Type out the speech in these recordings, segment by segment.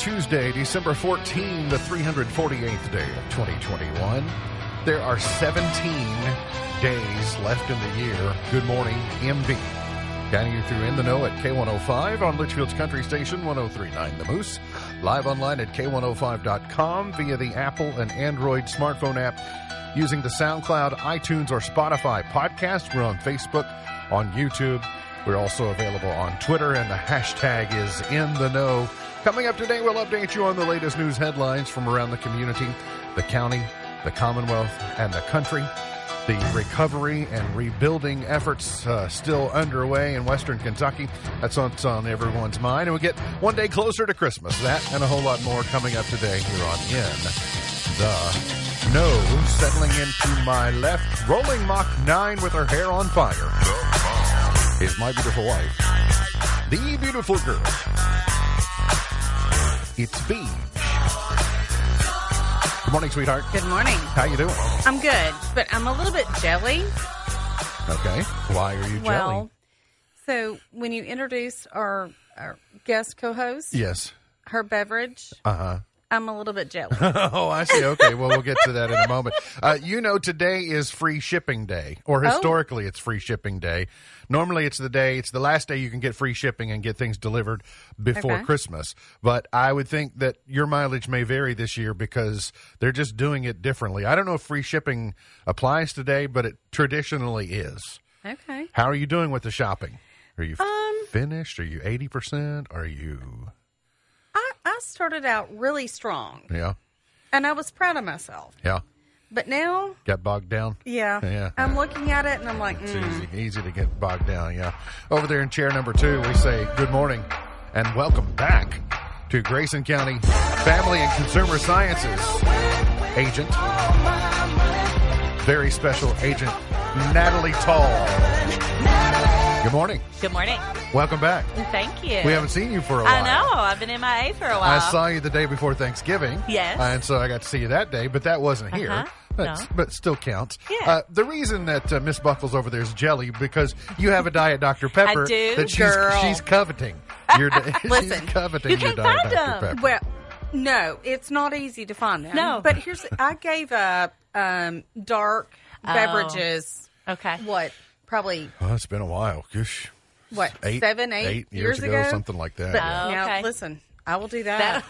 Tuesday, December 14, the 348th day of 2021. There are 17 days left in the year. Good morning, MB. Guiding you through In the Know at K105 on Leitchfield's Country Station 1039 The Moose. Live online at K105.com via the Apple and Android smartphone app using the SoundCloud, iTunes, or Spotify podcast. We're on Facebook, on YouTube. We're also available on Twitter, and the hashtag is In the Know. Coming up today, we'll update you on the latest news headlines from around the community, the county, the Commonwealth, and the country. The recovery and rebuilding efforts uh, still underway in Western Kentucky. That's what's on everyone's mind. And we get one day closer to Christmas. That and a whole lot more coming up today here on In the Know. Settling into my left, rolling Mach 9 with her hair on fire, is my beautiful wife, the beautiful girl. It's Beach. Good morning, sweetheart. Good morning. How you doing? I'm good, but I'm a little bit jelly. Okay. Why are you Well, jelly? so when you introduce our, our guest co-host, Yes. her beverage, Uh huh. I'm a little bit jelly. oh, I see. Okay. Well, we'll get to that in a moment. Uh, you know, today is free shipping day, or Oh. historically, it's free shipping day. Normally, it's the day, it's the last day you can get free shipping and get things delivered before Okay. Christmas. But I would think that your mileage may vary this year because they're just doing it differently. I don't know if free shipping applies today, but it traditionally is. okay. How are you doing with the shopping? Are you Um, finished? Are you 80%? Are you, I, started out really strong, yeah, and I was proud of myself. yeah, But now, got bogged down? yeah, Yeah. I'm looking at it and I'm like, It's mm, easy, easy to get bogged down. Yeah. Over there in chair number two, we say good morning and welcome back to Grayson County Family and Consumer Sciences agent, very special agent Natalie Tall. Good morning. Good morning. Welcome back. Thank you. We haven't seen you for a while. I know. I've been MIA for a while. I saw you the day before Thanksgiving. Yes. And so I got to see you that day, but that wasn't here. Uh-huh. But, No. but still counts. Yeah. Uh, the reason that uh, Miss Buckles over there is jelly because you have a Diet Dr. Pepper I do, that she's, girl. she's coveting. Your, Listen, she's coveting you your can Diet find Dr. them. Pepper. well, no, it's not easy to find them. No. but here's I gave up um, dark Oh. beverages. Okay. What? Probably Well, it's been a while. Gosh. what? Eight, seven, eight, eight years, ago, something like that. But yeah. Oh, now, okay. listen, I will do that.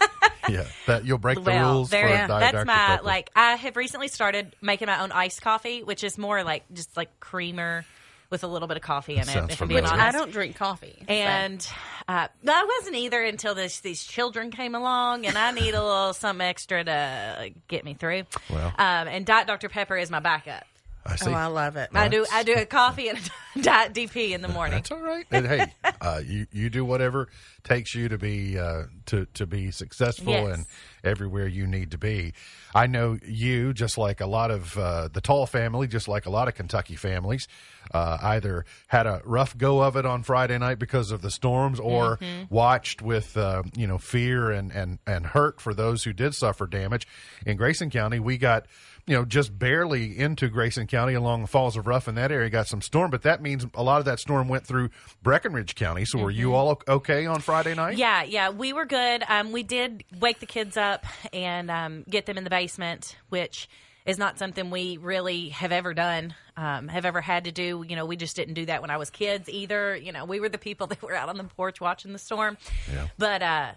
That- yeah. That you'll break the well, rules very, for a that's my Pepper. like. I have recently started making my own iced coffee, which is more like just like creamer with a little bit of coffee in it. If I'm being familiar. I don't drink coffee. so- And uh, I wasn't either until this, these children came along, and I need a little something extra to get me through. Well. um, and Diet Dr Pepper is my backup. I see. oh, I love it. I do I do a coffee and a Diet DP in the morning. That's all right. And hey, uh, you you do whatever takes you to be uh, to to be successful Yes. and everywhere you need to be. I know you, just like a lot of uh, the Tall family, just like a lot of Kentucky families, uh, either had a rough go of it on Friday night because of the storms, or watched with uh, you know fear and and and hurt for those who did suffer damage. In Grayson County, we got you know, just barely into Grayson County along the Falls of Rough in that area got some storm, but that means a lot of that storm went through Breckinridge County. So were you all okay on Friday night? Yeah, yeah, we were good. Um, we did wake the kids up and um, get them in the basement, which is not something we really have ever done, um, have ever had to do. You know, we just didn't do that when I was kids either. You know, we were the people that were out on the porch watching the storm. Yeah. But uh,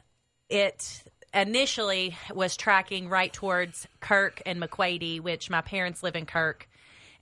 it initially was tracking right towards Kirk and McQuady, which my parents live in Kirk.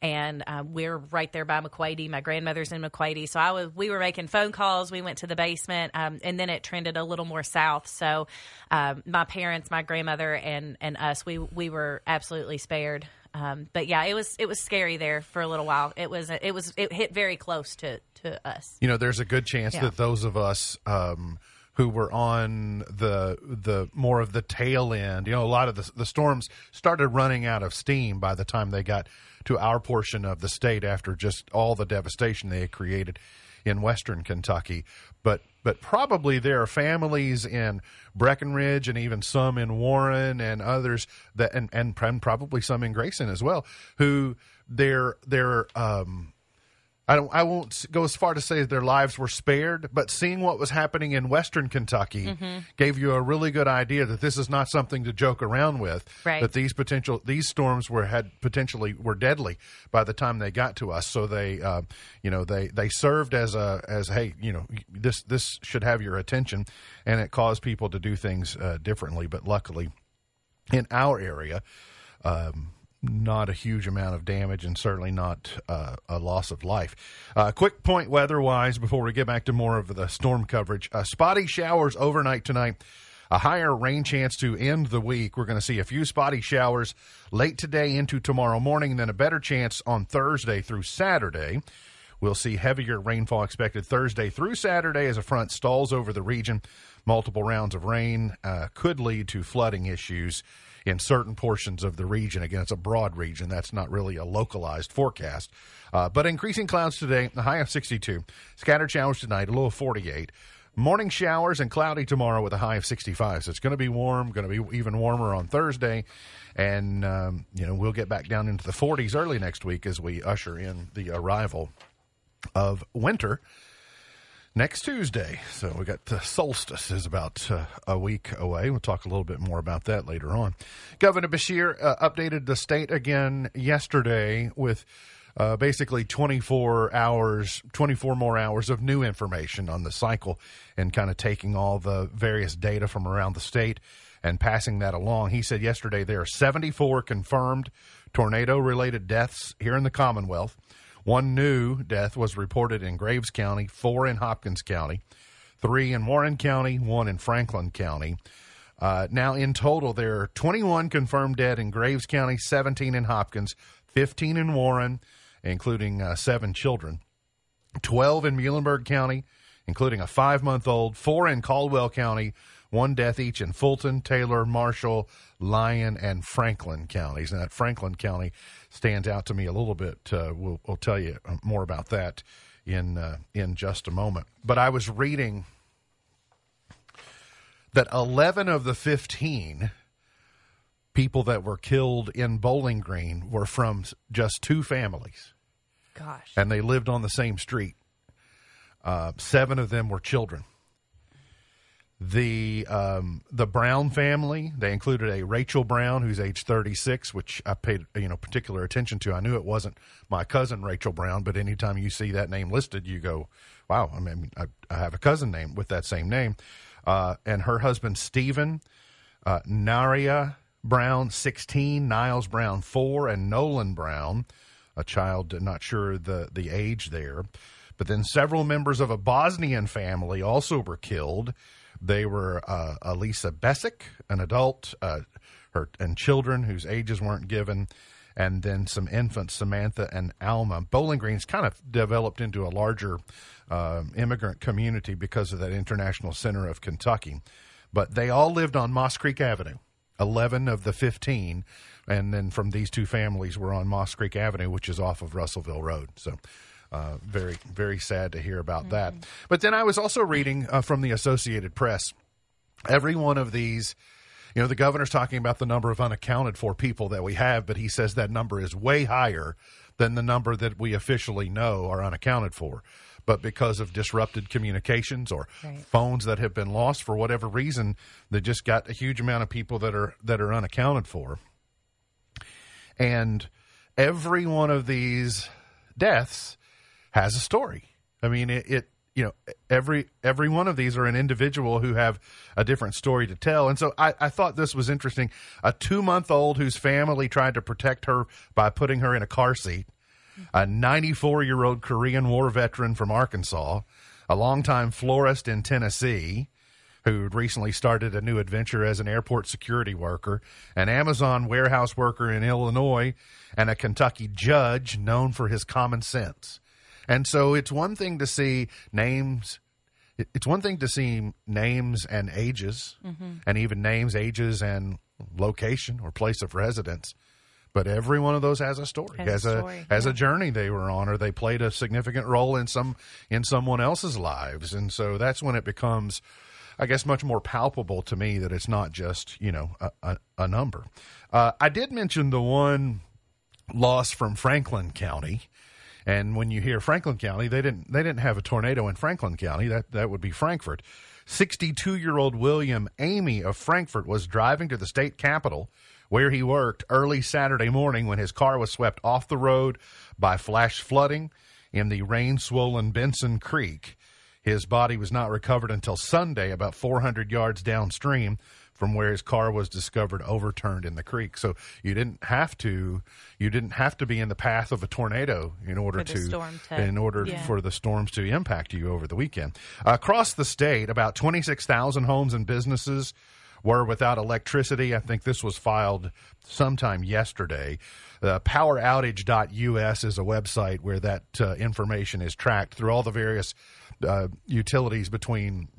And uh, we're right there by McQuady. My grandmother's in McQuady, so I was. We were making phone calls. We went to the basement, um, and then it trended a little more south. So, um, my parents, my grandmother, and and us, we we were absolutely spared. Um, but yeah, it was it was scary there for a little while. It was it was it hit very close to to us. You know, there's a good chance Yeah. that those of us um, who were on the the more of the tail end, you know, a lot of the, the storms started running out of steam by the time they got to our portion of the state after just all the devastation they had created in western Kentucky. But but probably there are families in Breckinridge and even some in Warren and others that and and, probably some in Grayson as well who their their um I don't. I won't go as far to say their lives were spared, but seeing what was happening in Western Kentucky Mm-hmm. gave you a really good idea that this is not something to joke around with. Right. That these potential these storms were had potentially were deadly by the time they got to us. So they, uh, you know, they they served as a as hey, you know, this this should have your attention, and it caused people to do things uh, differently. But luckily, in our area. Um, not a huge amount of damage and certainly not uh, a loss of life. Uh, quick point weather wise before we get back to more of the storm coverage. Uh, spotty showers overnight tonight. A higher rain chance to end the week. We're going to see a few spotty showers late today into tomorrow morning, and then a better chance on Thursday through Saturday. We'll see heavier rainfall expected Thursday through Saturday as a front stalls over the region. Multiple rounds of rain uh, could lead to flooding issues in certain portions of the region. Again, it's a broad region. That's not really a localized forecast. Uh, but increasing clouds today, the high of 62. Scattered showers tonight, a low of 48. Morning showers and cloudy tomorrow with a high of 65. So it's going to be warm, going to be even warmer on Thursday. And, um, you know, we'll get back down into the 40s early next week as we usher in the arrival of winter next Tuesday. So we got the solstice is about uh, a week away. We'll talk a little bit more about that later on. Governor Beshear uh, updated the state again yesterday with uh, basically 24 hours, 24 more hours of new information on the cycle and kind of taking all the various data from around the state and passing that along. He said yesterday there are 74 confirmed tornado related deaths here in the Commonwealth. One new death was reported in Graves County, four in Hopkins County, three in Warren County, one in Franklin County. Uh, now, in total, there are 21 confirmed dead in Graves County, 17 in Hopkins, 15 in Warren, including uh, seven children, 12 in Muhlenberg County, including a five month old, four in Caldwell County, one death each in Fulton, Taylor, Marshall, Lyon, and Franklin counties. And that Franklin County stands out to me a little bit. Uh, we'll, we'll tell you more about that in uh, in just a moment. But I was reading that 11 of the 15 people that were killed in Bowling Green were from just two families, Gosh. and they lived on the same street. Uh, seven of them were children. The um, the Brown family they included a Rachel Brown who's age 36, which I paid you know particular attention to. I knew it wasn't my cousin Rachel Brown, but anytime you see that name listed, you go, "Wow!" I mean, I, I have a cousin name with that same name, uh, and her husband Stephen, uh, Naria Brown 16, Niles Brown 4, and Nolan Brown, a child not sure the the age there. But then several members of a Bosnian family also were killed. They were uh, Elisa Besic, an adult, uh, her and children whose ages weren't given, and then some infants, Samantha and Alma. Bowling Green's kind of developed into a larger um immigrant community because of that International Center of Kentucky. But they all lived on Moss Creek Avenue. 11 of the 15 and then from these two families were on Moss Creek Avenue which is off of Russellville Road so uh, very very sad to hear about that. But then I was also reading uh, from the Associated Press every one of these you know the governor's talking about the number of unaccounted for people that we have but he says that number is way higher than the number that we officially know are unaccounted for. But because of disrupted communications or Right. phones that have been lost for whatever reason they just got a huge amount of people that are that are unaccounted for. And every one of these deaths has a story. I mean it, it you know every every one of these are an individual who have a different story to tell. And so i, I thought this was interesting. A two month old whose family tried to protect her by putting her in a car seat. A 94 year old korean war veteran from arkansas. A longtime florist in tennessee who recently started a new adventure as an airport security worker, an Amazon warehouse worker in Illinois, and a Kentucky judge known for his common sense. And so it's one thing to see names. It's one thing to see names and ages, and even names, ages, and location or place of residence. But every one of those has a story, Has a has a story, has yeah. a journey they were on, or they played a significant role in some in someone else's lives, and so that's when it becomes, I guess, much more palpable to me that it's not just you know a, a, a number. Uh, I did mention the one loss from Franklin County, And when you hear Franklin County, they didn't they didn't have a tornado in Franklin County. That that would be Frankfort. 62-year-old William Amy of Frankfort was driving to the state capitol where he worked early Saturday morning when his car was swept off the road by flash flooding in the rain-swollen Benson Creek. His body was not recovered until Sunday, about 400 yards downstream from where his car was discovered overturned in the creek. So you didn't have to you didn't have to be in the path of a tornado in order to, to- in order yeah. for the storms to impact you over the weekend. across the state, about 26,000 homes and businesses were without electricity. I think this was filed sometime yesterday. Uh, poweroutage.us is a website where that uh, information is tracked through all the various uh, utilities between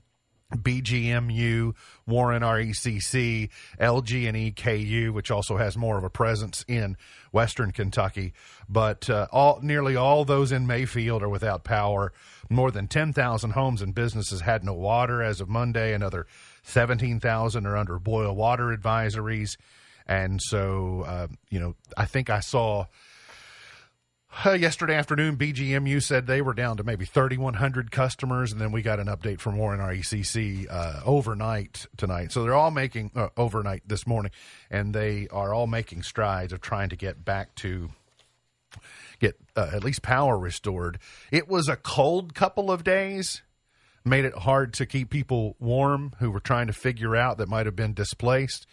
BGMU, Warren RECC, LG and EKU, which also has more of a presence in Western Kentucky. But uh, all nearly all those in Mayfield are without power. More than 10,000 homes and businesses had no water as of Monday. Another 17,000 are under boil water advisories. And so, uh, you know, I think I saw uh, yesterday afternoon, BGMU said they were down to maybe 3,100 customers, and then we got an update from Warren RECC uh, overnight tonight. So they're all making uh, overnight this morning, and they are all making strides of trying to get back to get uh, at least power restored. It was a cold couple of days, made it hard to keep people warm who were trying to figure out that might have been displaced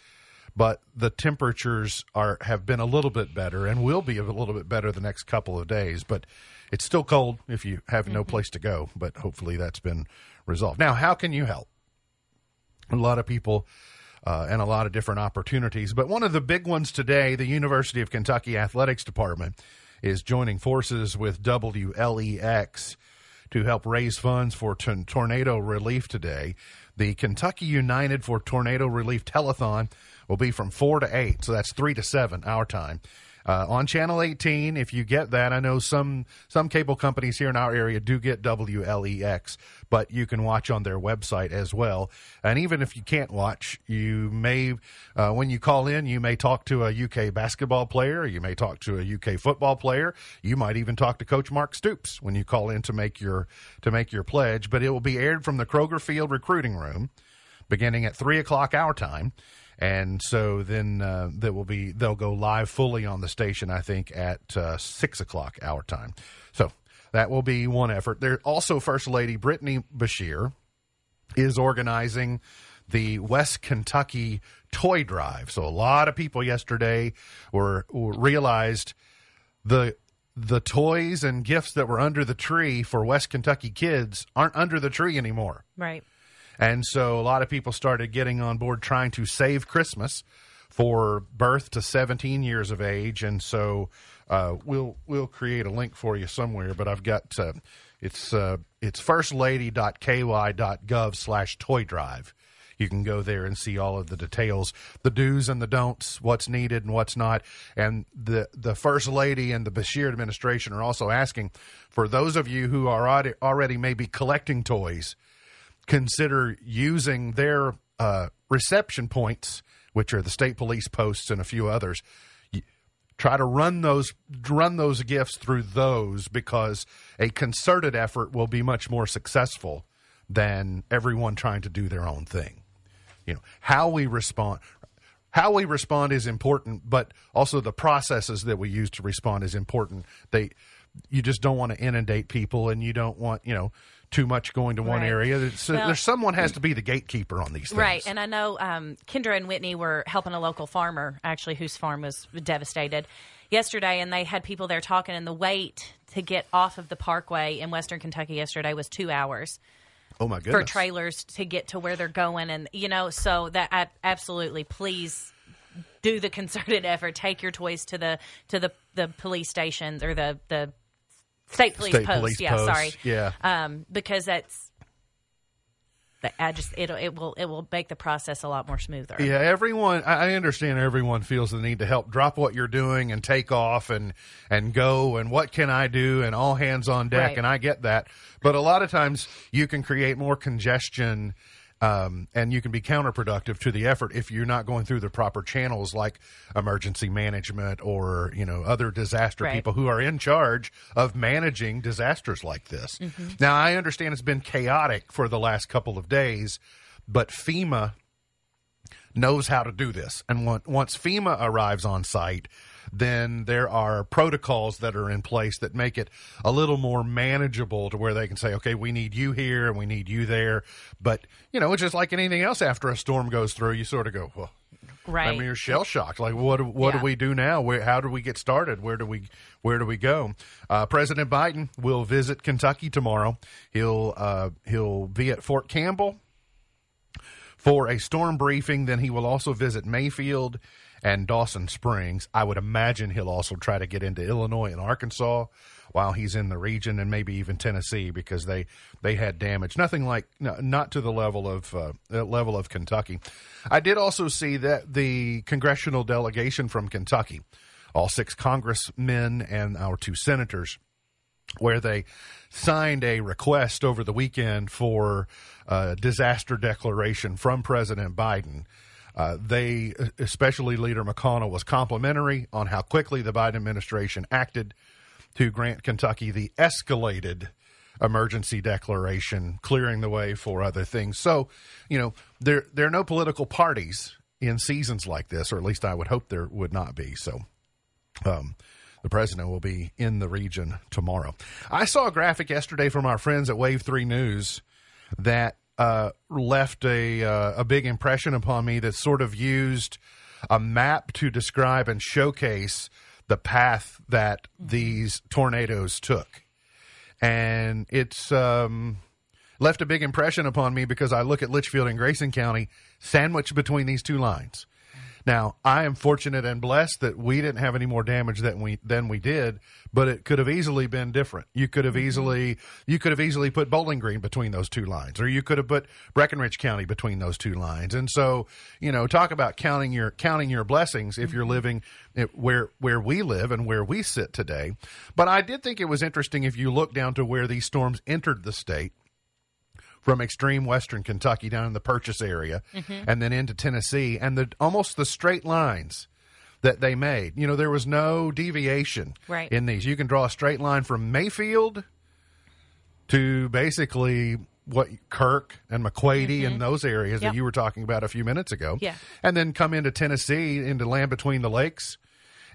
but the temperatures are have been a little bit better and will be a little bit better the next couple of days. But it's still cold if you have no place to go. But hopefully that's been resolved. Now, how can you help? A lot of people. Uh, and a lot of different opportunities. But one of the big ones today, the University of Kentucky Athletics Department is joining forces with WLEX to help raise funds for t- tornado relief today. The Kentucky United for Tornado Relief Telethon will be from 4 to 8, so that's 3 to 7 our time. Uh, on channel 18 if you get that i know some some cable companies here in our area do get wlex but you can watch on their website as well. And even if you can't watch you may uh, when you call in you may talk to a uk basketball player you may talk to a uk football player you might even talk to coach mark stoops when you call in to make your to make your pledge. But it will be aired from the kroger field recruiting room beginning at 3 o'clock our time and so then uh, that will be they'll go live fully on the station i think at uh, six o'clock our time. So that will be one effort. There also first lady brittany Beshear is organizing the west kentucky toy drive. So a lot of people yesterday were, were realized the the toys and gifts that were under the tree for west kentucky kids aren't under the tree anymore. Right. And so a lot of people started getting on board trying to save Christmas for birth to 17 years of age. And so uh, we'll we'll create a link for you somewhere. But I've got uh, it's uh, it's firstlady.ky.gov slash toy drive. You can go there and see all of the details, the do's and the don'ts, what's needed and what's not. And the the first lady and the Beshear administration are also asking for those of you who are already, already maybe collecting toys consider using their uh, reception points, which are the state police posts and a few others. Try to run those run those gifts through those because a concerted effort will be much more successful than everyone trying to do their own thing. You know how we respond. How we respond is important, but also the processes that we use to respond is important. They, you just don't want to inundate people, and you don't want you know too much going to one Right. area. There's, Well- there's someone has to be the gatekeeper on these things. Right, and I know um, Kendra and Whitney were helping a local farmer actually whose farm was devastated yesterday, and they had people there talking. And the wait to get off of the Parkway in Western Kentucky yesterday was two hours oh my goodness! for trailers to get to where they're going, and you know, so that I, absolutely, please do the concerted effort. Take your toys to the to the the police stations or the the state police State post. police yeah, posts, sorry. yeah. um, because that's. I just it'll it will it will make the process a lot more smoother. Yeah, everyone. I I understand. Everyone feels the need to help. Drop what you're doing and take off and and go. And what can I do? And all hands on deck. Right. And I get that. But a lot of times you can create more congestion Um, and you can be counterproductive to the effort if you're not going through the proper channels like emergency management or you know other disaster Right. people who are in charge of managing disasters like this. Now I understand it's been chaotic for the last couple of days, but FEMA knows how to do this. And once FEMA arrives on site, then there are protocols that are in place that make it a little more manageable to where they can say, okay, we need you here and we need you there. But, you know, it's just like anything else after a storm goes through, you sort of go, well, Right. I mean, you're shell shocked. Like, what? do- What Yeah. do we do now? Where? How do we get started? Where do we? Where do we go? Uh, President Biden will visit Kentucky tomorrow. He'll uh, he'll be at Fort Campbell for a storm briefing. Then he will also visit Mayfield and Dawson Springs. I would imagine he'll also try to get into Illinois and Arkansas while he's in the region, and maybe even Tennessee because they they had damage. Nothing like no, not to the level of uh, uh, level of Kentucky. I did also see that the congressional delegation from Kentucky, all six congressmen and our two senators where they signed a request over the weekend for a disaster declaration from President Biden. Uh, they, especially Leader McConnell, was complimentary on how quickly the Biden administration acted to grant Kentucky the escalated emergency declaration, clearing the way for other things. So, you know, there there are no political parties in seasons like this, or at least I would hope there would not be. So, um, the president will be in the region tomorrow. I saw a graphic yesterday from our friends at Wave Three News that uh, left a uh, a big impression upon me. That sort of used a map to describe and showcase the path that these tornadoes took, and it's. Um, Left a big impression upon me because I look at Leitchfield and Grayson County sandwiched between these two lines. Now, I am fortunate and blessed that we didn't have any more damage than we than we did, but it could have easily been different. You could have mm-hmm. easily you could have easily put Bowling Green between those two lines, or you could have put Breckinridge County between those two lines. And so, you know, talk about counting your counting your blessings if you're mm-hmm. living it, where where we live and where we sit today. But I did think it was interesting if you look down to where these storms entered the state from extreme western Kentucky down in the Purchase area mm-hmm. and then into Tennessee and the almost the straight lines that they made. You know, there was no deviation Right. in these. You can draw a straight line from Mayfield to basically what Kirk and McQuady and mm-hmm. those areas Yep. that you were talking about a few minutes ago. Yeah. And then come into Tennessee, into land between the lakes,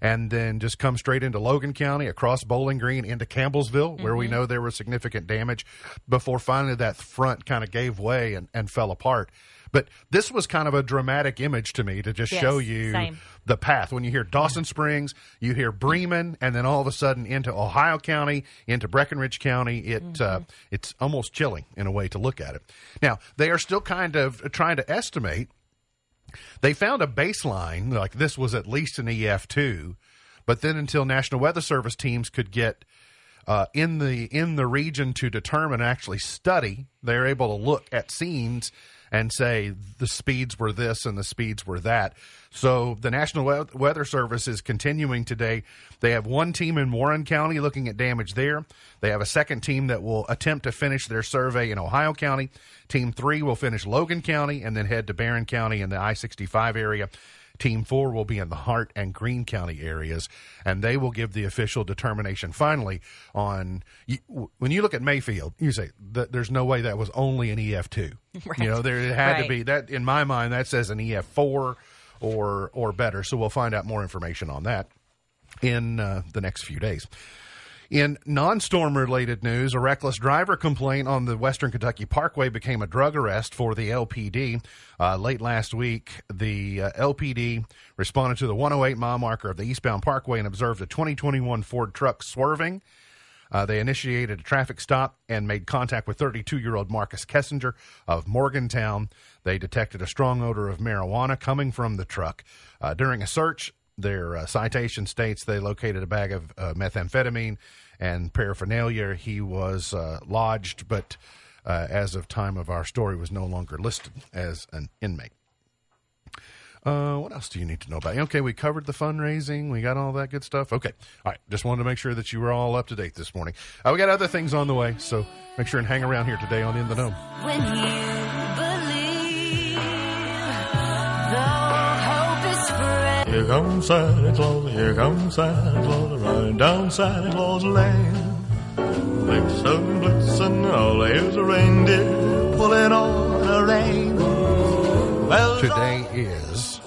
and then just come straight into Logan County, across Bowling Green, into Campbellsville, where we know there was significant damage before finally that front kind of gave way and, and fell apart. But this was kind of a dramatic image to me to just Yes, show you same. the path. When you hear Dawson Springs, you hear Bremen, and then all of a sudden into Ohio County, into Breckinridge County. It uh, it's almost chilling in a way to look at it. Now they are still kind of trying to estimate. They found a baseline like this was at least an EF two, but then until National Weather Service teams could get uh, in the in the region to determine actually study, they're able to look at scenes and say the speeds were this and the speeds were that. So the National Weather Service is continuing today. They have one team in Warren County looking at damage there. They have a second team that will attempt to finish their survey in Ohio County. Team three will finish Logan County and then head to Barren County in the I 65 area. Team four will be in the Hart and Green County areas, and they will give the official determination finally on. You, when you look at Mayfield, you say that there's no way that was only an EF two. Right. You know, there it had to be that. In my mind, that says an EF four or or better. So we'll find out more information on that in uh, the next few days. In non storm related news, a reckless driver complaint on the Western Kentucky Parkway became a drug arrest for the LPD. Uh, late last week, the uh, LPD responded to the 108 mile marker of the eastbound parkway and observed a 2021 Ford truck swerving. Uh, they initiated a traffic stop and made contact with 32 year old Marcus Kessinger of Morgantown. They detected a strong odor of marijuana coming from the truck. Uh, during a search, their uh, citation states they located a bag of uh, methamphetamine and paraphernalia. He was uh, lodged, but uh, as of time of our story, was no longer listed as an inmate. Uh, what else do you need to know about? Okay, we covered the fundraising. We got all that good stuff. Okay, all right. Just wanted to make sure that you were all up to date this morning. Uh, we got other things on the way, so make sure and hang around here today on In the Know. Here comes Santa Claus, here comes Santa Claus, riding down Santa Claus Lane. Blitzen, blitzen, all here's a reindeer pulling on a rein. Bells Today is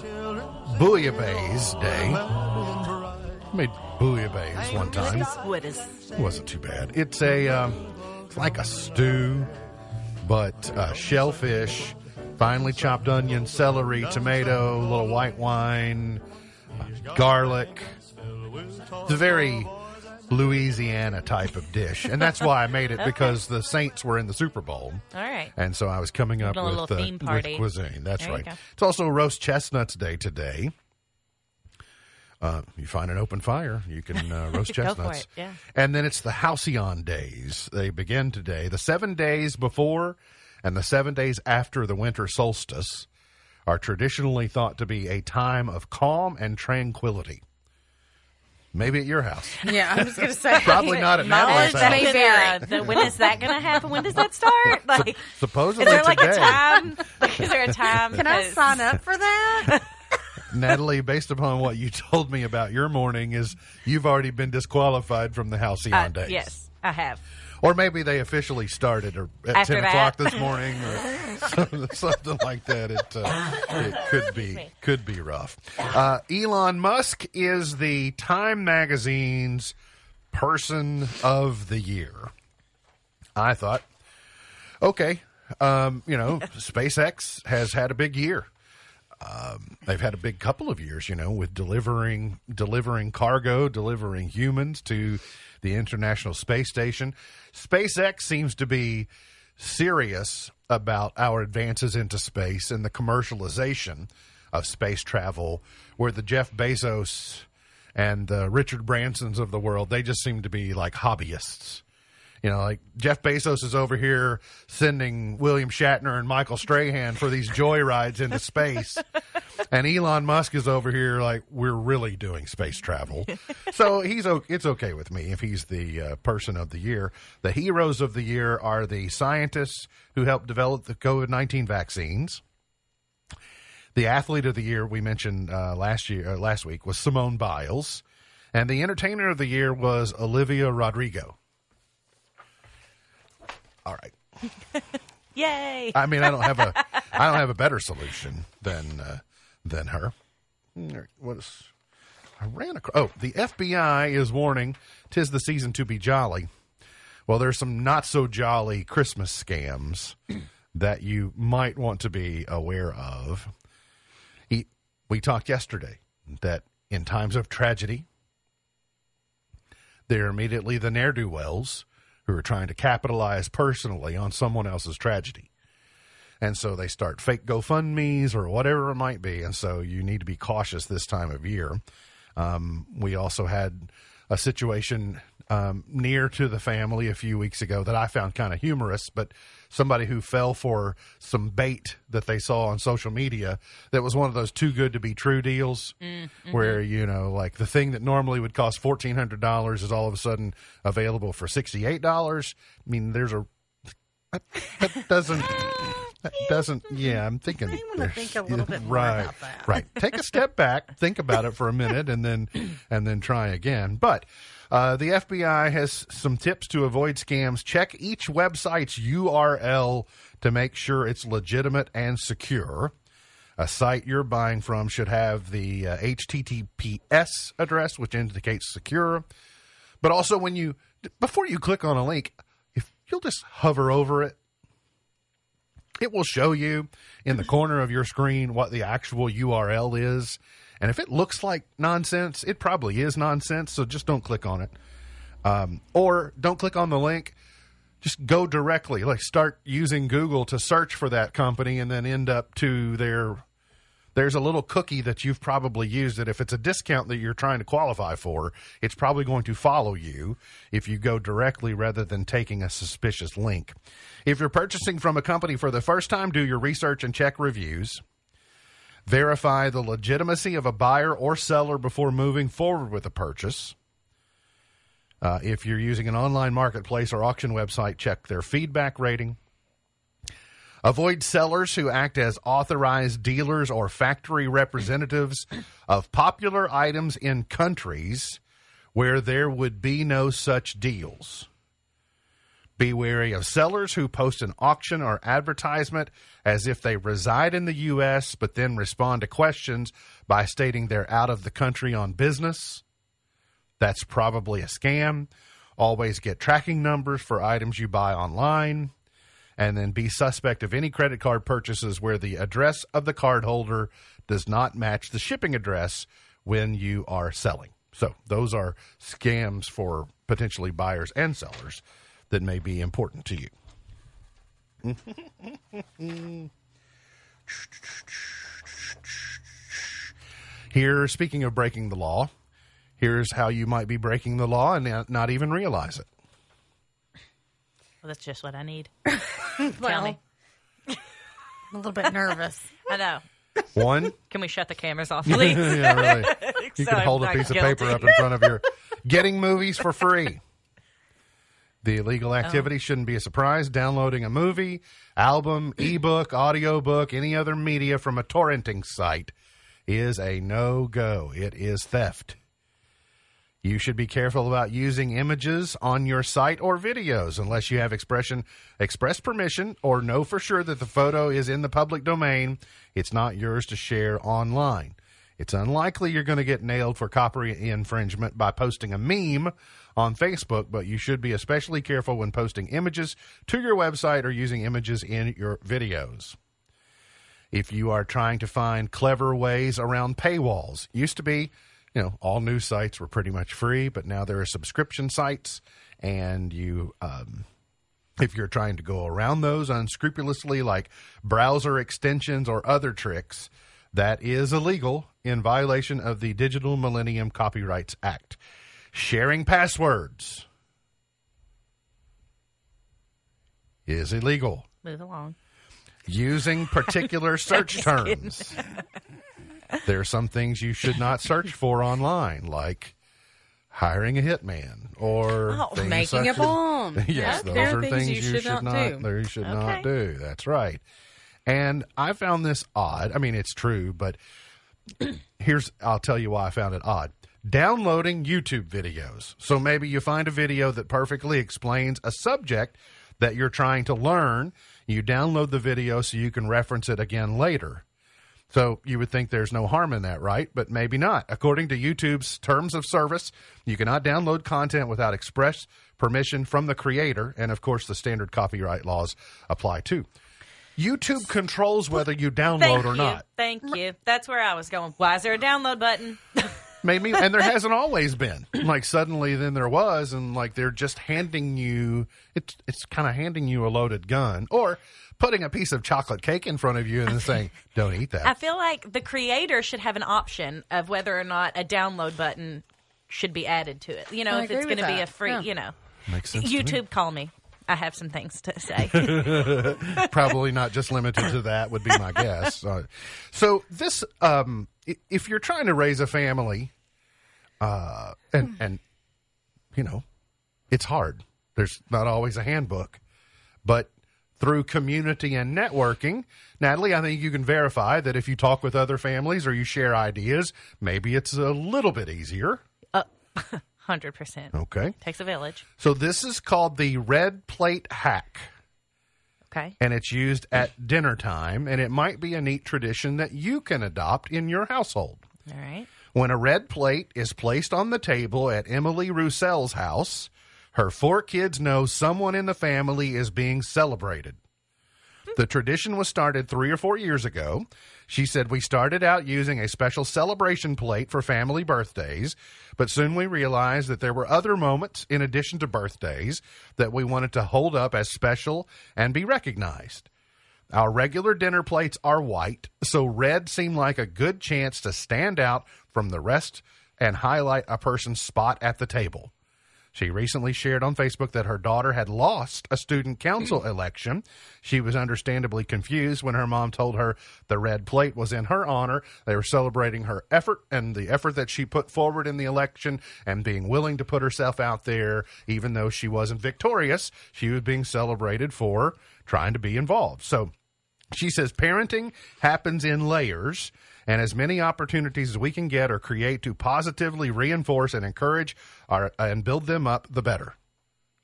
Bouillabaisse Day. I made Bouillabaisse one time. It wasn't too bad. It's a, um, it's like a stew, but uh, shellfish, finely chopped onion, celery, tomato, a little white wine, garlic. It's a very Louisiana type of dish, and that's why I made it because the Saints were in the Super Bowl. All right. And so I was coming up with, uh, with cuisine. That's There right. It's also a roast chestnuts day today. Uh, you find an open fire, you can uh, roast chestnuts. it, yeah. And then it's the Halcyon days. They begin today. The seven days before and the seven days after the winter solstice are traditionally thought to be a time of calm and tranquility. Maybe at your house. Yeah, I'm just going to say. Probably not at Natalie's Mileage house. may may vary. vary. when is that going to happen? When does that start? Like, Supposedly is there like today. a time? Like, is there a time? Can I sign up for that? Natalie, based upon what you told me about your morning, is you've already been disqualified from the Halcyon Uh, days. yes, I have. Or maybe they officially started or at After 10 that. o'clock this morning or something, like that. It, uh, it could be could be rough. Uh, Elon Musk is the Time Magazine's Person of the Year. I thought, okay, um, you know, SpaceX has had a big year. Um, they've had a big couple of years, you know, with delivering delivering cargo, delivering humans to the International Space Station. SpaceX seems to be serious about our advances into space and the commercialization of space travel, where the Jeff Bezos and the Richard Bransons of the world, they just seem to be like hobbyists. You know, like Jeff Bezos is over here sending William Shatner and Michael Strahan for these joyrides into space. And Elon Musk is over here like we're really doing space travel. So he's it's okay with me if he's the uh, person of the year. The heroes of the year are the scientists who helped develop the COVID-19 vaccines. The athlete of the year we mentioned uh, last year uh, last week was Simone Biles, and the entertainer of the year was Olivia Rodrigo. All right. Yay! I mean, I don't have a, I don't have a better solution than uh, than her. What is? I ran across. Oh, the FBI is warning: "Tis the season to be jolly." Well, there's some not so jolly Christmas scams that you might want to be aware of. He, we talked yesterday that in times of tragedy, they're immediately the ne'er do wells who are trying to capitalize personally on someone else's tragedy. And so they start fake GoFundMe's or whatever it might be. And so you need to be cautious this time of year. Um, we also had a situation um, near to the family a few weeks ago that I found kind of humorous, but somebody who fell for some bait that they saw on social media that was one of those too good to be true deals where, you know, like the thing that normally would cost $1,400 is all of a sudden available for $68. I mean, there's a, that, that doesn't. That doesn't. Yeah, I'm thinking. may wanna think a little bit more right, about that. Right. Take a step back, think about it for a minute, and then and then try again. But uh, the FBI has some tips to avoid scams. Check each website's URL to make sure it's legitimate and secure. A site you're buying from should have the uh, HTTPS address, which indicates secure. But also, when you before you click on a link, if you'll just hover over it, it will show you in the corner of your screen what the actual URL is. And if it looks like nonsense, it probably is nonsense. So just don't click on it. Um, or don't click on the link. Just go directly. Like start using Google to search for that company and then end up to their. There's a little cookie that you've probably used that if it's a discount that you're trying to qualify for, it's probably going to follow you if you go directly rather than taking a suspicious link. If you're purchasing from a company for the first time, do your research and check reviews. Verify the legitimacy of a buyer or seller before moving forward with a purchase. Uh, if you're using an online marketplace or auction website, check their feedback rating. Avoid sellers who act as authorized dealers or factory representatives of popular items in countries where there would be no such deals. Be wary of sellers who post an auction or advertisement as if they reside in the U.S., but then respond to questions by stating they're out of the country on business. That's probably a scam. Always get tracking numbers for items you buy online. And then be suspect of any credit card purchases where the address of the cardholder does not match the shipping address when you are selling. So, those are scams for potentially buyers and sellers that may be important to you. Here, speaking of breaking the law, here's how you might be breaking the law and not even realize it. Well, that's just what I need. well, Tell me. I'm a little bit nervous. I know. One, Can we shut the cameras off, please? yeah, really. You So can I'm hold a not piece of guilty. paper up in front of your getting movies for free. The illegal oh. activity shouldn't be a surprise. Downloading a movie, album, ebook, audiobook, any other media from a torrenting site is a no go. It is theft. You should be careful about using images on your site or videos unless you have expression express permission or know for sure that the photo is in the public domain. It's not yours to share online. It's unlikely you're going to get nailed for copyright infringement by posting a meme on Facebook, but you should be especially careful when posting images to your website or using images in your videos if you are trying to find clever ways around paywalls. Used to be, you know, all news sites were pretty much free, but now there are subscription sites, and you, um, if you're trying to go around those unscrupulously, like browser extensions or other tricks, that is illegal in violation of the Digital Millennium Copyrights Act. Sharing passwords is illegal Move along. using particular search terms. there are some things you should not search for online, like hiring a hitman or Oh, things Making such a as- bomb. yes, Yeah, those are things, you should, not, do. You should not do. That's right. And I found this odd. I mean, it's true, but here's I'll tell you why I found it odd. Downloading YouTube videos. So maybe you find a video that perfectly explains a subject that you're trying to learn. You download the video so you can reference it again later. So you would think there's no harm in that, right? But maybe not. According to YouTube's terms of service, you cannot download content without express permission from the creator, and of course, the standard copyright laws apply too. YouTube controls whether you download Thank or you. not. Thank you. That's where I was going. Why is there a download button? Made me, and there hasn't always been. Like suddenly, then there was, and like they're just handing you. It's it's kind of handing you a loaded gun, or putting a piece of chocolate cake in front of you and saying, "Don't eat that." I feel like the creator should have an option of whether or not a download button should be added to it. You know, I if it's going to be a free, Yeah. you know. Makes sense. to me. YouTube, call me. I have some things to say. Probably not just limited to that, would be my guess. So, this, um, if you're trying to raise a family, uh, and, and, you know, it's hard. There's not always a handbook, but through community and networking, Natalie, I think you can verify that if you talk with other families or you share ideas, maybe it's a little bit easier. Uh, 100%. Okay. Takes a village. So this is called the red plate hack. Okay. And it's used at dinner time, and it might be a neat tradition that you can adopt in your household. All right. When a red plate is placed on the table at Emily Roussel's house, her four kids know someone in the family is being celebrated. The tradition was started three or four years ago. She said, We started out using a special celebration plate for family birthdays, but soon we realized that there were other moments in addition to birthdays that we wanted to hold up as special and be recognized. Our regular dinner plates are white, so red seemed like a good chance to stand out from the rest and highlight a person's spot at the table. She recently shared on Facebook that her daughter had lost a student council hmm. election. She was understandably confused when her mom told her the red plate was in her honor. They were celebrating her effort and the effort that she put forward in the election and being willing to put herself out there, even though she wasn't victorious. She was being celebrated for trying to be involved. So She says parenting happens in layers, and as many opportunities as we can get or create to positively reinforce and encourage our, and build them up, the better.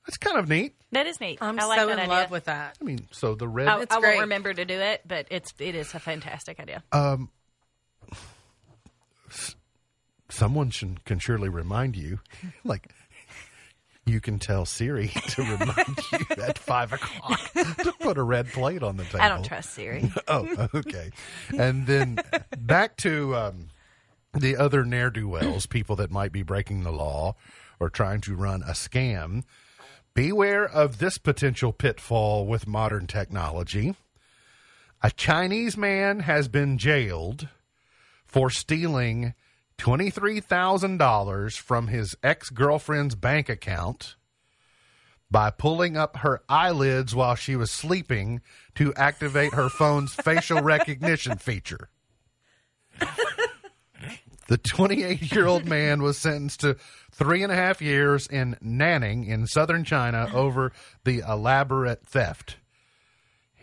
That's kind of neat. That is neat. I'm I like so that in idea. love with that. I mean, so the red. I, It's I great. won't remember to do it, but it's it is a fantastic idea. Um, someone should, can surely remind you, like you can tell Siri to remind you at five o'clock to put a red plate on the table. I don't trust Siri. Oh, okay. And then back to um, the other ne'er do wells, people that might be breaking the law or trying to run a scam. Beware of this potential pitfall with modern technology. A Chinese man has been jailed for stealing $23,000 from his ex girlfriend's bank account by pulling up her eyelids while she was sleeping to activate her phone's facial recognition feature. The 28 year old man was sentenced to three and a half years in Nanning in southern China over the elaborate theft.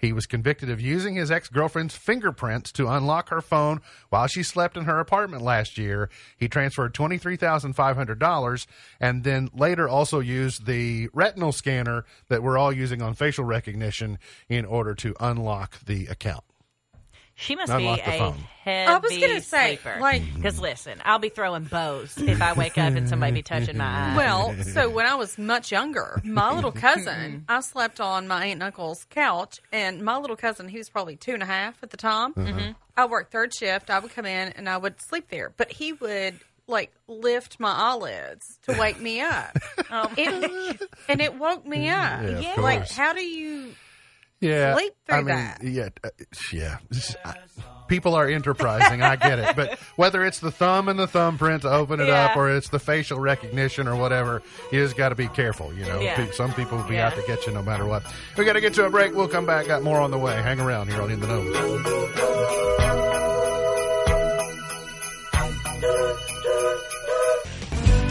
He was convicted of using his ex girlfriend's fingerprints to unlock her phone while she slept in her apartment last year. He transferred $23,500 and then later also used the retinal scanner that we're all using on facial recognition in order to unlock the account. She must Unlock be the a phone. heavy I was gonna say, sleeper. like- because listen, I'll be throwing bows if I wake up and somebody be touching my eye. Well, so when I was much younger, my little cousin, I slept on my aunt and uncle's couch, and my little cousin, he was probably two and a half at the time. Mm-hmm. I worked third shift. I would come in and I would sleep there, but he would like lift my eyelids to wake me up, It- and it woke me up. Yeah, of like course. how do you? Yeah, Sleep through I mean, that. yeah, uh, yeah. I- people are enterprising. I get it, but whether it's the thumb and the thumbprint to open it up, or it's the facial recognition or whatever, you just got to be careful. You know, Yeah. Some people will be Yeah. out to get you no matter what. We got to get to a break. We'll come back. Got more on the way. Hang around here on In the Know.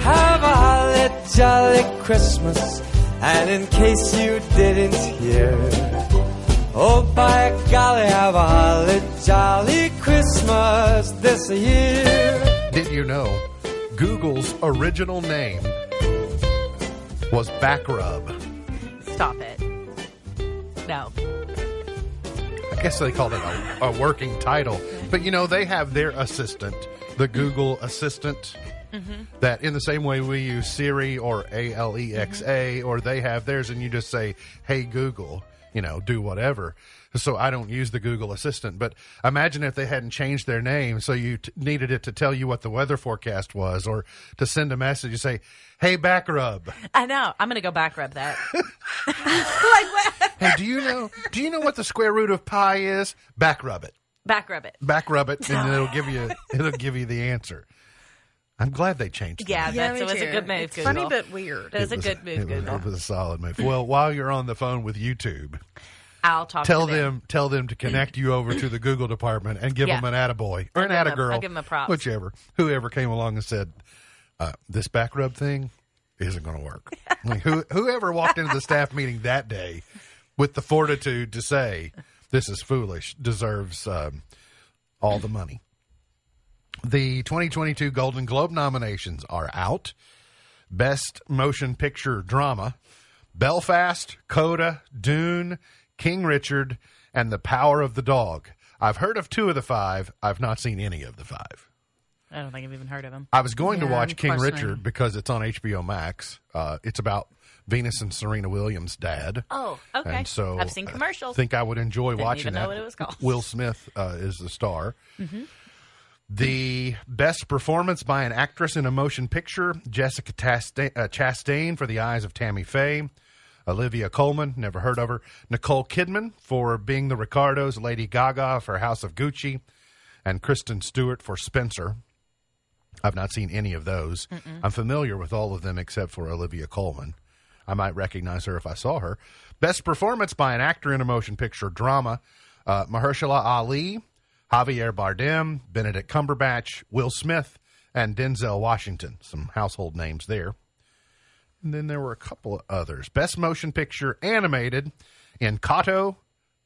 Have a holly jolly Christmas. And in case you didn't hear, oh by golly, have a holly jolly Christmas this year. Did you know Google's original name was Backrub? Stop it. No. I guess they called it a, a working title. But you know, they have their assistant, the Google Assistant, mm-hmm. that in the same way we use Siri or A L E X A, mm-hmm. or they have theirs, and you just say, "Hey Google," you know, do whatever. So I don't use the Google Assistant. But imagine if they hadn't changed their name, so you t- needed it to tell you what the weather forecast was, or to send a message. You say, "Hey Backrub." I know. I'm going to go back rub that. Hey, do you know? Do you know what the square root of pi is? Backrub it. Back rub it. back rub it and it'll give you it'll give you the answer. I'm glad they changed. It. Yeah, that. that's, me it was a good move. It's Google. funny but weird. It was a It was- good move, It was, it was a solid move. Well, while you're on the phone with YouTube, I'll talk tell to them tell them to connect you over to the Google department and give Yeah. them an attaboy or I'll an give 'em a- attagirl. I'll give 'em a props. Whichever. Whoever came along and said uh, this back rub thing isn't going to work. like who, whoever walked into the staff meeting that day with the fortitude to say this is foolish deserves um, all the money. The 2022 Golden Globe nominations are out. Best Motion Picture Drama Belfast, Coda, Dune, King Richard, and The Power of the Dog. I've heard of two of the five. I've not seen any of the five. I don't think I've even heard of them. I was going to watch I'm King. Richard because it's on HBO Max. Uh, it's about Venus and Serena Williams' dad. Oh, okay. And so I've seen commercials. I commercials. think I would enjoy Didn't watching even know that. what it was called. Will Smith uh, is the star. The best performance by an actress in a motion picture: Jessica Chastain, uh, Chastain for The Eyes of Tammy Faye, Olivia Colman, never heard of her, Nicole Kidman for Being the Ricardos, Lady Gaga for House of Gucci, and Kristen Stewart for Spencer. I've not seen any of those. I'm familiar with all of them except for Olivia Colman. I might recognize her if I saw her. Best performance by an actor in a motion picture drama: uh, Mahershala Ali, Javier Bardem, Benedict Cumberbatch, Will Smith, and Denzel Washington. Some household names there. And then there were a couple of others. Best motion picture animated in Kato,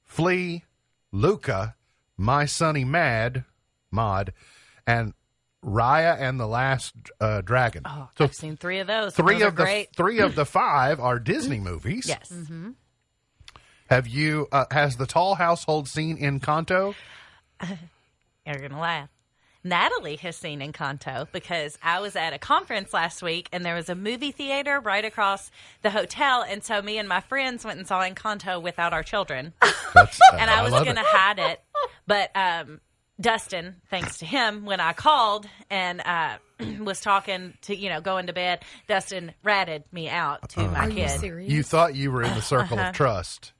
Flee, Luca, My Sunny Mad, Mod, and Raya and the Last uh, Dragon. Oh, so I've seen three of those. three Those of the great. three of the five are Disney movies. Yes. Have you? Uh, has the tall household seen Encanto? You're gonna laugh. Natalie has seen Encanto because I was at a conference last week and there was a movie theater right across the hotel, and so me and my friends went and saw Encanto without our children, That's, and I was going to it. hide it, but um, Dustin, thanks to him, when I called and uh, was talking to you know going to bed, Dustin ratted me out to my Are you serious? You thought you were in the circle of trust,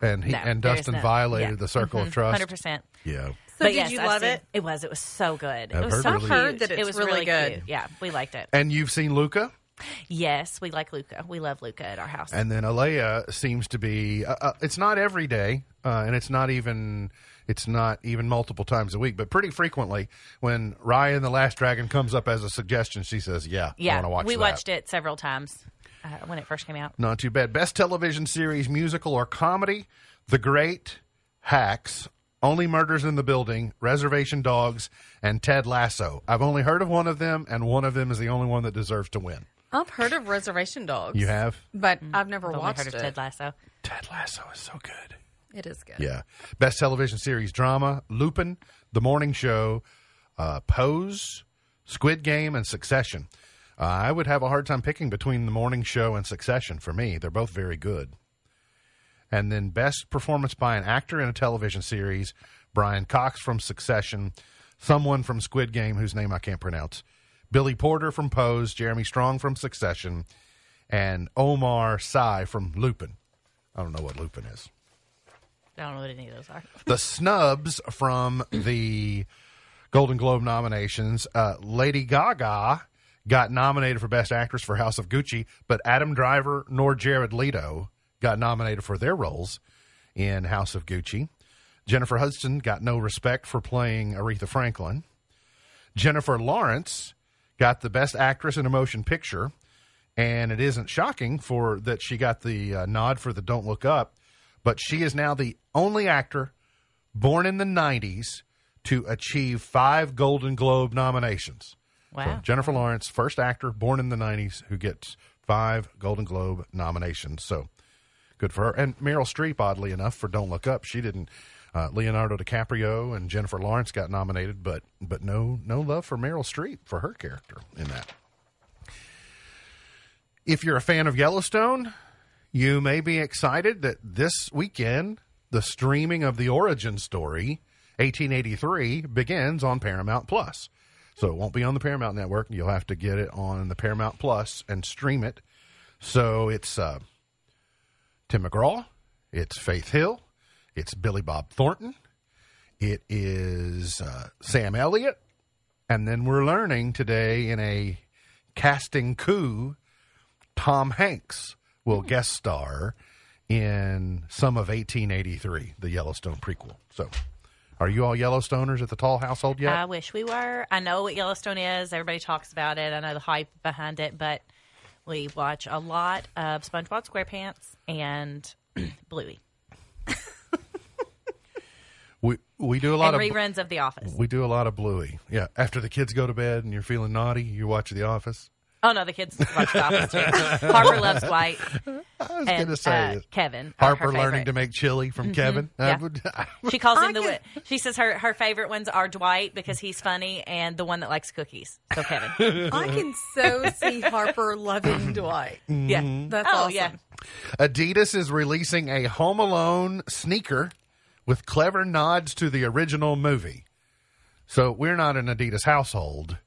and he. No, and Dustin no- violated yeah. the circle of trust. Hundred percent. Yeah. So but did yes, you I've love seen- it? It was. It was so good. I've it was heard so really. Heard that it was really good. cute. Yeah, we liked it. And you've seen Luca, Yes, we like Luca. We love Luca at our house. and then Alea seems to be. Uh, uh, it's not every day, uh, and it's not even. It's not even multiple times a week, but pretty frequently when Raya and the Last Dragon comes up as a suggestion, she says, "Yeah, I yeah, want to watch we that." watched it several times uh, when it first came out. Not too bad. Best television series, musical or comedy: The Great, Hacks, Only Murders in the Building, Reservation Dogs, and Ted Lasso. I've only heard of one of them, and one of them is the only one that deserves to win. I've heard of Reservation Dogs. You have? but I've never I've watched heard of. Ted Lasso. Ted Lasso is so good. It is good. Yeah. Best television series drama Lupin, The Morning Show, uh, Pose, Squid Game, and Succession. Uh, I would have a hard time picking between The Morning Show and Succession for me. They're both very good. And then best performance by an actor in a television series Brian Cox from Succession, someone from Squid Game whose name I can't pronounce, Billy Porter from Pose, Jeremy Strong from Succession, and Omar Sy from Lupin. I don't know what Lupin is I don't know what any of those are. the snubs from the Golden Globe nominations. Uh, Lady Gaga got nominated for Best Actress for House of Gucci, but Adam Driver nor Jared Leto got nominated for their roles in House of Gucci. Jennifer Hudson got no respect for playing Aretha Franklin. Jennifer Lawrence got the Best Actress in a Motion Picture, and it isn't shocking for that she got the uh, nod for the Don't Look Up, but she is now the only actor born in the 90s to achieve five Golden Globe nominations. So Jennifer Lawrence, first actor born in the 90s who gets five Golden Globe nominations. So good for her. And Meryl Streep, oddly enough, for Don't Look Up, she didn't. Uh, Leonardo DiCaprio and Jennifer Lawrence got nominated, but but no no love for Meryl Streep for her character in that. If you're a fan of Yellowstone, you may be excited that this weekend the streaming of the origin story 1883 begins on Paramount Plus. So it won't be on the Paramount Network. You'll have to get it on the Paramount Plus and stream it. So it's uh, Tim McGraw, it's Faith Hill, it's Billy Bob Thornton, it is uh, Sam Elliott, and then we're learning today in a casting coup, Tom Hanks will guest star in some of 1883, the Yellowstone prequel. So, are you all Yellowstoners at the Tall household yet? I wish we were. I know what Yellowstone is. Everybody talks about it. I know the hype behind it, but we watch a lot of SpongeBob SquarePants and Bluey we we do a lot and of reruns of The Office. we do a lot of Bluey. Yeah, after the kids go to bed and you're feeling naughty, you watch The Office. Oh no, the kids watch The Office too. Harper loves Dwight I was and going to say uh, Kevin. Harper learning to make chili from Kevin. I Yeah. would- She calls I him the. can- She says her her favorite ones are Dwight because he's funny and the one that likes cookies. So Kevin. I can so see Harper loving Dwight. yeah. That's oh awesome. yeah. Adidas is releasing a Home Alone sneaker with clever nods to the original movie. So we're not an Adidas household,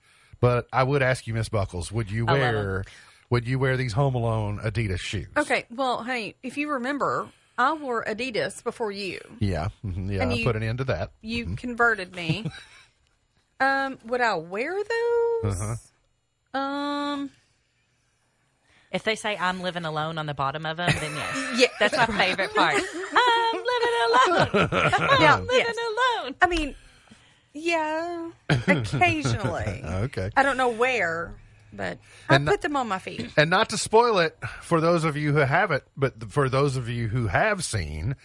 but I would ask you, Miss Buckles, would you wear would you wear these Home Alone Adidas shoes? Okay, well, hey, if you remember, I wore Adidas before you. Yeah, mhm, yeah. And I you- put an end to that. You converted me. um, would I wear those? Uh-huh. Um, If they say I'm living alone on the bottom of them, then yes. yeah, That's my favorite part. I'm living alone. Now, I'm living alone. I mean, yeah, occasionally. Okay. I don't know where, but I And put them on my feet. And not to spoil it for those of you who haven't, but for those of you who have seen,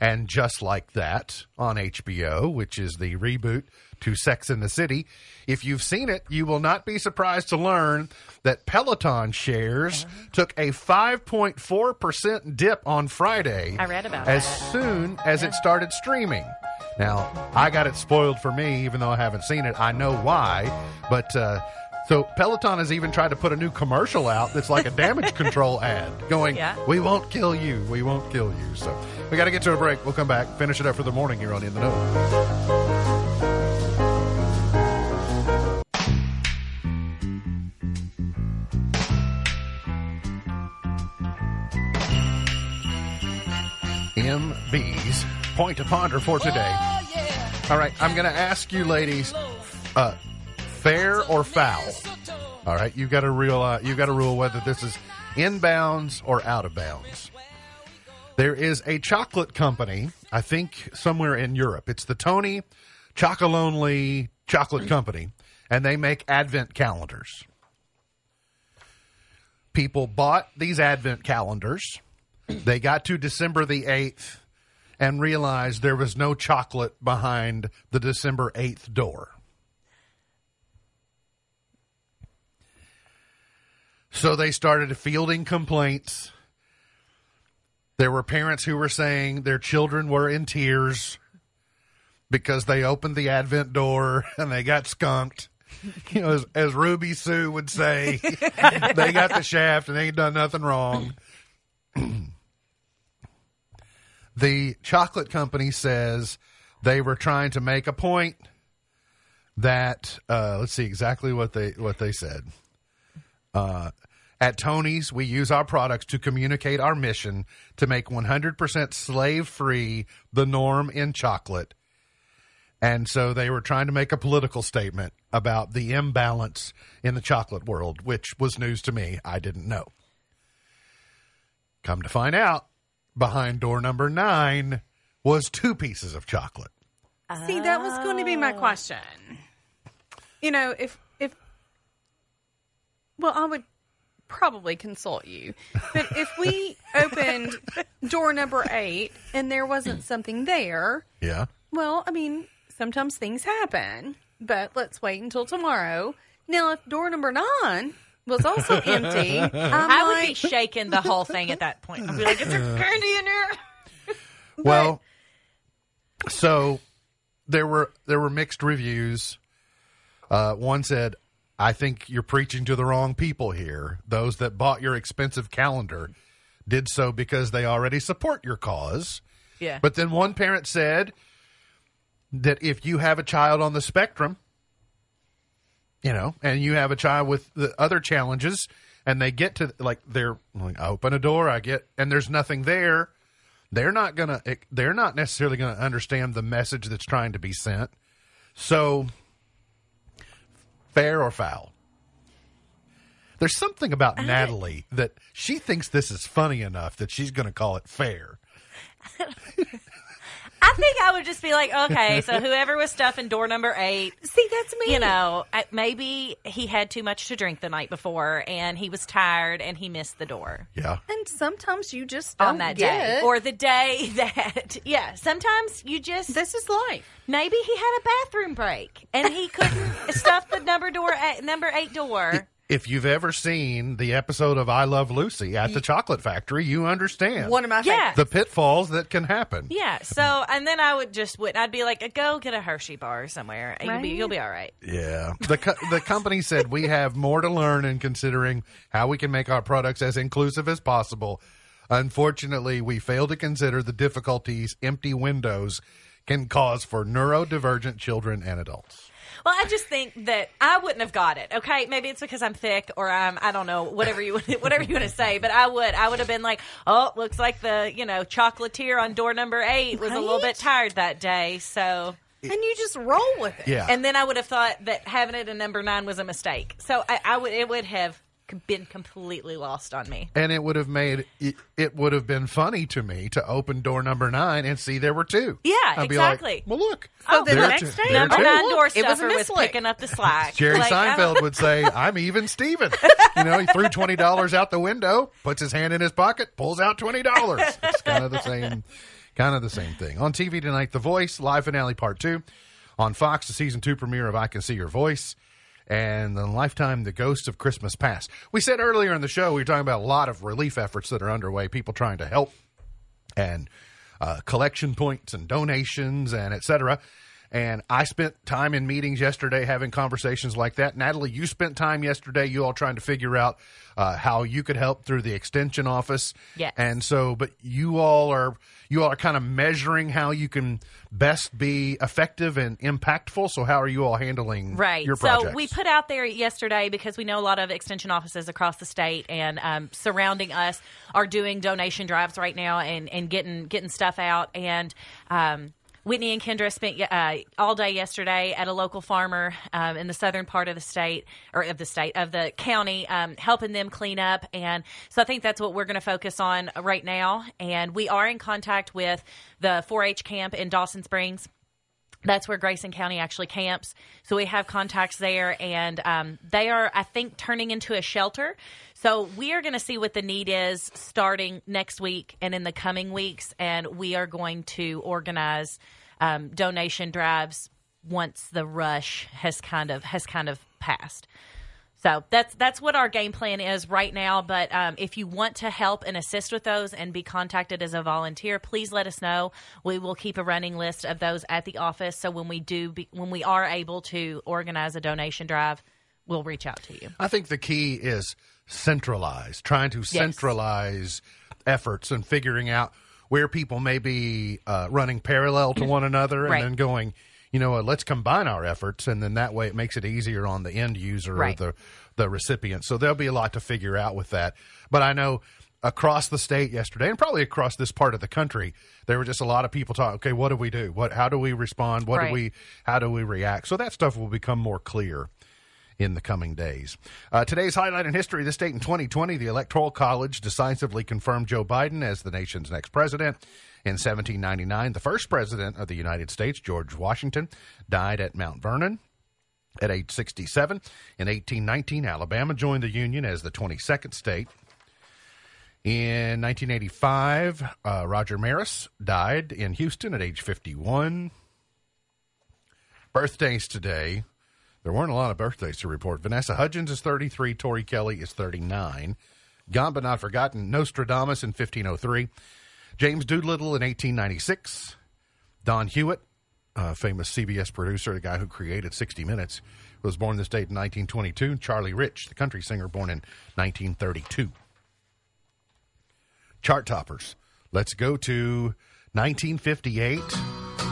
and Just Like That on HBO, which is the reboot to Sex in the City. If you've seen it, you will not be surprised to learn that Peloton shares took a 5.4% dip on Friday. I read about as that. soon as it started streaming. Now, I got it spoiled for me, even though I haven't seen it. I know why, but uh, so Peloton has even tried to put a new commercial out that's like a damage control ad, going, Yeah. "We won't kill you, we won't kill you." So we got to get to a break. We'll come back, finish it up for the morning here on In the Know. Point to ponder for today. All right, I'm going to ask you, ladies, uh, fair or foul? All right, you got to real uh, you got to rule whether this is inbounds or out of bounds. There is a chocolate company, I think somewhere in Europe. It's the Tony Chocolonely Chocolate Company, and they make advent calendars. People bought these advent calendars. They got to December the 8th and realized there was no chocolate behind the December 8th door. So they started fielding complaints. There were parents who were saying their children were in tears because they opened the Advent door and they got skunked. You know, as, as Ruby Sue would say, they got the shaft and they ain't done nothing wrong. the chocolate company says they were trying to make a point that uh, let's see exactly what they what they said. Uh, at Tony's, we use our products to communicate our mission to make 100% slave free the norm in chocolate. And so they were trying to make a political statement about the imbalance in the chocolate world, which was news to me. I didn't know. Come to find out, behind door number nine was two pieces of chocolate. See, that was going to be my question. You know, if if well, I would probably consult you, but if we opened door number eight and there wasn't something there, Yeah. well, I mean, sometimes things happen. But let's wait until tomorrow. Now, if door number nine was also empty, I'm I would like, be shaking the whole thing at that point. I'd be like, "Is there candy in here?" Well, so there were there were mixed reviews. Uh, one said, "I think you're preaching to the wrong people here. Those that bought your expensive calendar did so because they already support your cause." Yeah. But then one parent said that if you have a child on the spectrum, you know, and you have a child with the other challenges, and they get to like they're like, I open a door, I get, and there's nothing there. They're not gonna. Eh, they're not necessarily gonna understand the message that's trying to be sent. So, fair or foul? There's something about Natalie that she thinks this is funny enough that she's going to call it fair. I think I would just be like, okay, so whoever was stuffing door number eight, see, that's me. you know, maybe he had too much to drink the night before and he was tired and he missed the door Yeah. and sometimes you just don't on that get day it. or the day that, yeah, sometimes you just, this is life. maybe he had a bathroom break and he couldn't stuff the number door, eight, number eight door. If you've ever seen the episode of I Love Lucy at the chocolate factory, you understand One of my Yeah. favorites. the pitfalls that can happen. Yeah. So, and then I would just would I'd be like, uh, go get a Hershey bar somewhere. and You'll be Right. you'll be all right. Yeah. The co- the company said we have more to learn in considering how we can make our products as inclusive as possible. Unfortunately, we fail to consider the difficulties empty windows can cause for neurodivergent children and adults. Well, I just think that I wouldn't have got it. Okay, maybe it's because I'm thick or I'm I don't know whatever you whatever you want to say, but I would I would have been like, oh, looks like the you know chocolatier on door number eight was a little bit tired that day, so. and you just roll with it. Yeah. And then I would have thought that having it in number nine was a mistake. So I, I would it would have been completely lost on me. and it would have made it, it would have been funny to me to open door number nine and see there were two. Yeah, I'd be like, exactly. well, look. So then there the next two- day, Number two. nine door it was stuffer was, misclick. picking up the slack. Jerry Like, Seinfeld would say, "I'm even, Steven. You know, he threw twenty dollars out the window, puts his hand in his pocket, pulls out twenty dollars. It's kind of the same, kind of the same thing. On TV tonight, The Voice, live finale part two. On Fox, the season two premiere of I Can See Your Voice. And the Lifetime, The Ghost of Christmas Past. We said earlier in the show, we were talking about a lot of relief efforts that are underway, people trying to help and uh, collection points and donations and et cetera. And I spent time in meetings yesterday having conversations like that. Natalie, you spent time yesterday, you all trying to figure out uh, how you could help through the extension office. Yes. And so, but you all are you all are kind of measuring how you can best be effective and impactful. So, how are you all handling Right. your so we put out there yesterday because we know a lot of extension offices across the state and um, surrounding us are doing donation drives right now and, and getting getting stuff out. And um, Whitney and Kendra spent uh, all day yesterday at a local farmer um, in the southern part of the state or of the state of the county, um, helping them clean up. And so I think that's what we're going to focus on right now. And we are in contact with the 4-H camp in Dawson Springs that's where Grayson County actually camps. So we have contacts there, and um, they are, I think, turning into a shelter. So we are going to see what the need is starting next week and in the coming weeks, and we are going to organize um, donation drives once the rush has kind of has kind of passed. So that's that's what our game plan is right now. But um, if you want to help and assist with those and be contacted as a volunteer, please let us know. We will keep a running list of those at the office. So when we do, be, when we are able to organize a donation drive, we'll reach out to you. I think the key is centralize, trying to centralize efforts and figuring out where people may be uh, running parallel to one another and Right. then going, you know, what, let's combine our efforts. And then that way it makes it easier on the end user Right. or the, the recipient. So there'll be a lot to figure out with that. But I know across the state yesterday and probably across this part of the country, there were just a lot of people talking, okay, what do we do? What, how do we respond? What Right. do we, how do we react? So that stuff will become more clear in the coming days. Uh, today's highlight in history: the state in 2020, the Electoral College decisively confirmed Joe Biden as the nation's next president. In 1799, the first president of the United States, George Washington, died at Mount Vernon. At age 67, in 1819, Alabama joined the Union as the 22nd state. In 1985, uh, Roger Maris died in Houston at age 51. Birthdays today. There weren't a lot of birthdays to report. Vanessa Hudgens is 33. Tori Kelly is 39. Gone but not forgotten. Nostradamus in 1503. James Doolittle in 1896. Don Hewitt, famous CBS producer, the guy who created 60 Minutes, was born this date in 1922. Charlie Rich, the country singer, born in 1932. Chart toppers. Let's go to 1958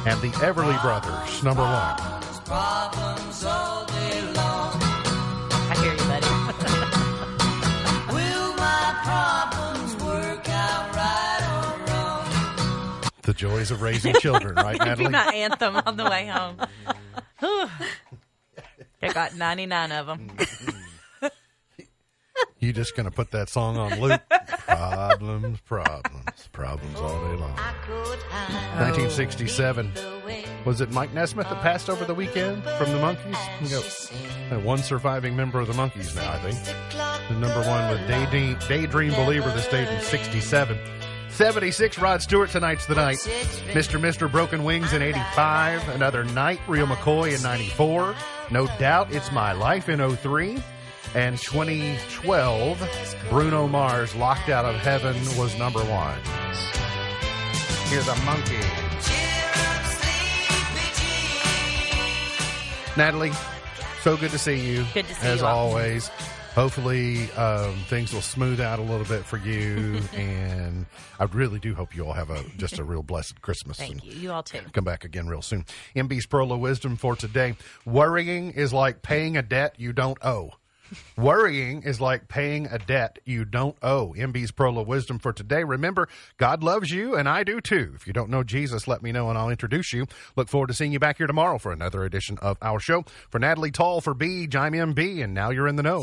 and the Everly Brothers, number one. Problems all day long. I hear you, buddy. Will my problems work out right or wrong? The joys of raising children, right, Be Natalie? my anthem on the way home. Whew. I got 99 of them. You just going to put that song on loop? problems, problems, problems all day long. 1967. Was it Mike Nesmith that passed over the weekend from the Monkees? One surviving member of the Monkees now, I think. The number one was Daydream, Daydream Believer that stayed in 67. 76, Rod Stewart, tonight's the night. Mr. Mister Broken Wings in 85. Another night, Real McCoy in 94. No doubt, It's My Life in 03. And 2012, Bruno Mars, Locked Out of Heaven, was number one. Here's a monkey. Natalie, so good to see you. Good to see as you all. always. Hopefully, um, things will smooth out a little bit for you, and I really do hope you all have a just a real blessed Christmas. Thank you. You all too. Come back again real soon. MB's Pearl of Wisdom for today. Worrying is like paying a debt you don't owe. Worrying is like paying a debt you don't owe. MB's of Wisdom for today. Remember, God loves you, and I do too. If you don't know Jesus, let me know and I'll introduce you. Look forward to seeing you back here tomorrow for another edition of our show. For Natalie Tall, for B, I'm MB, and now you're in the know.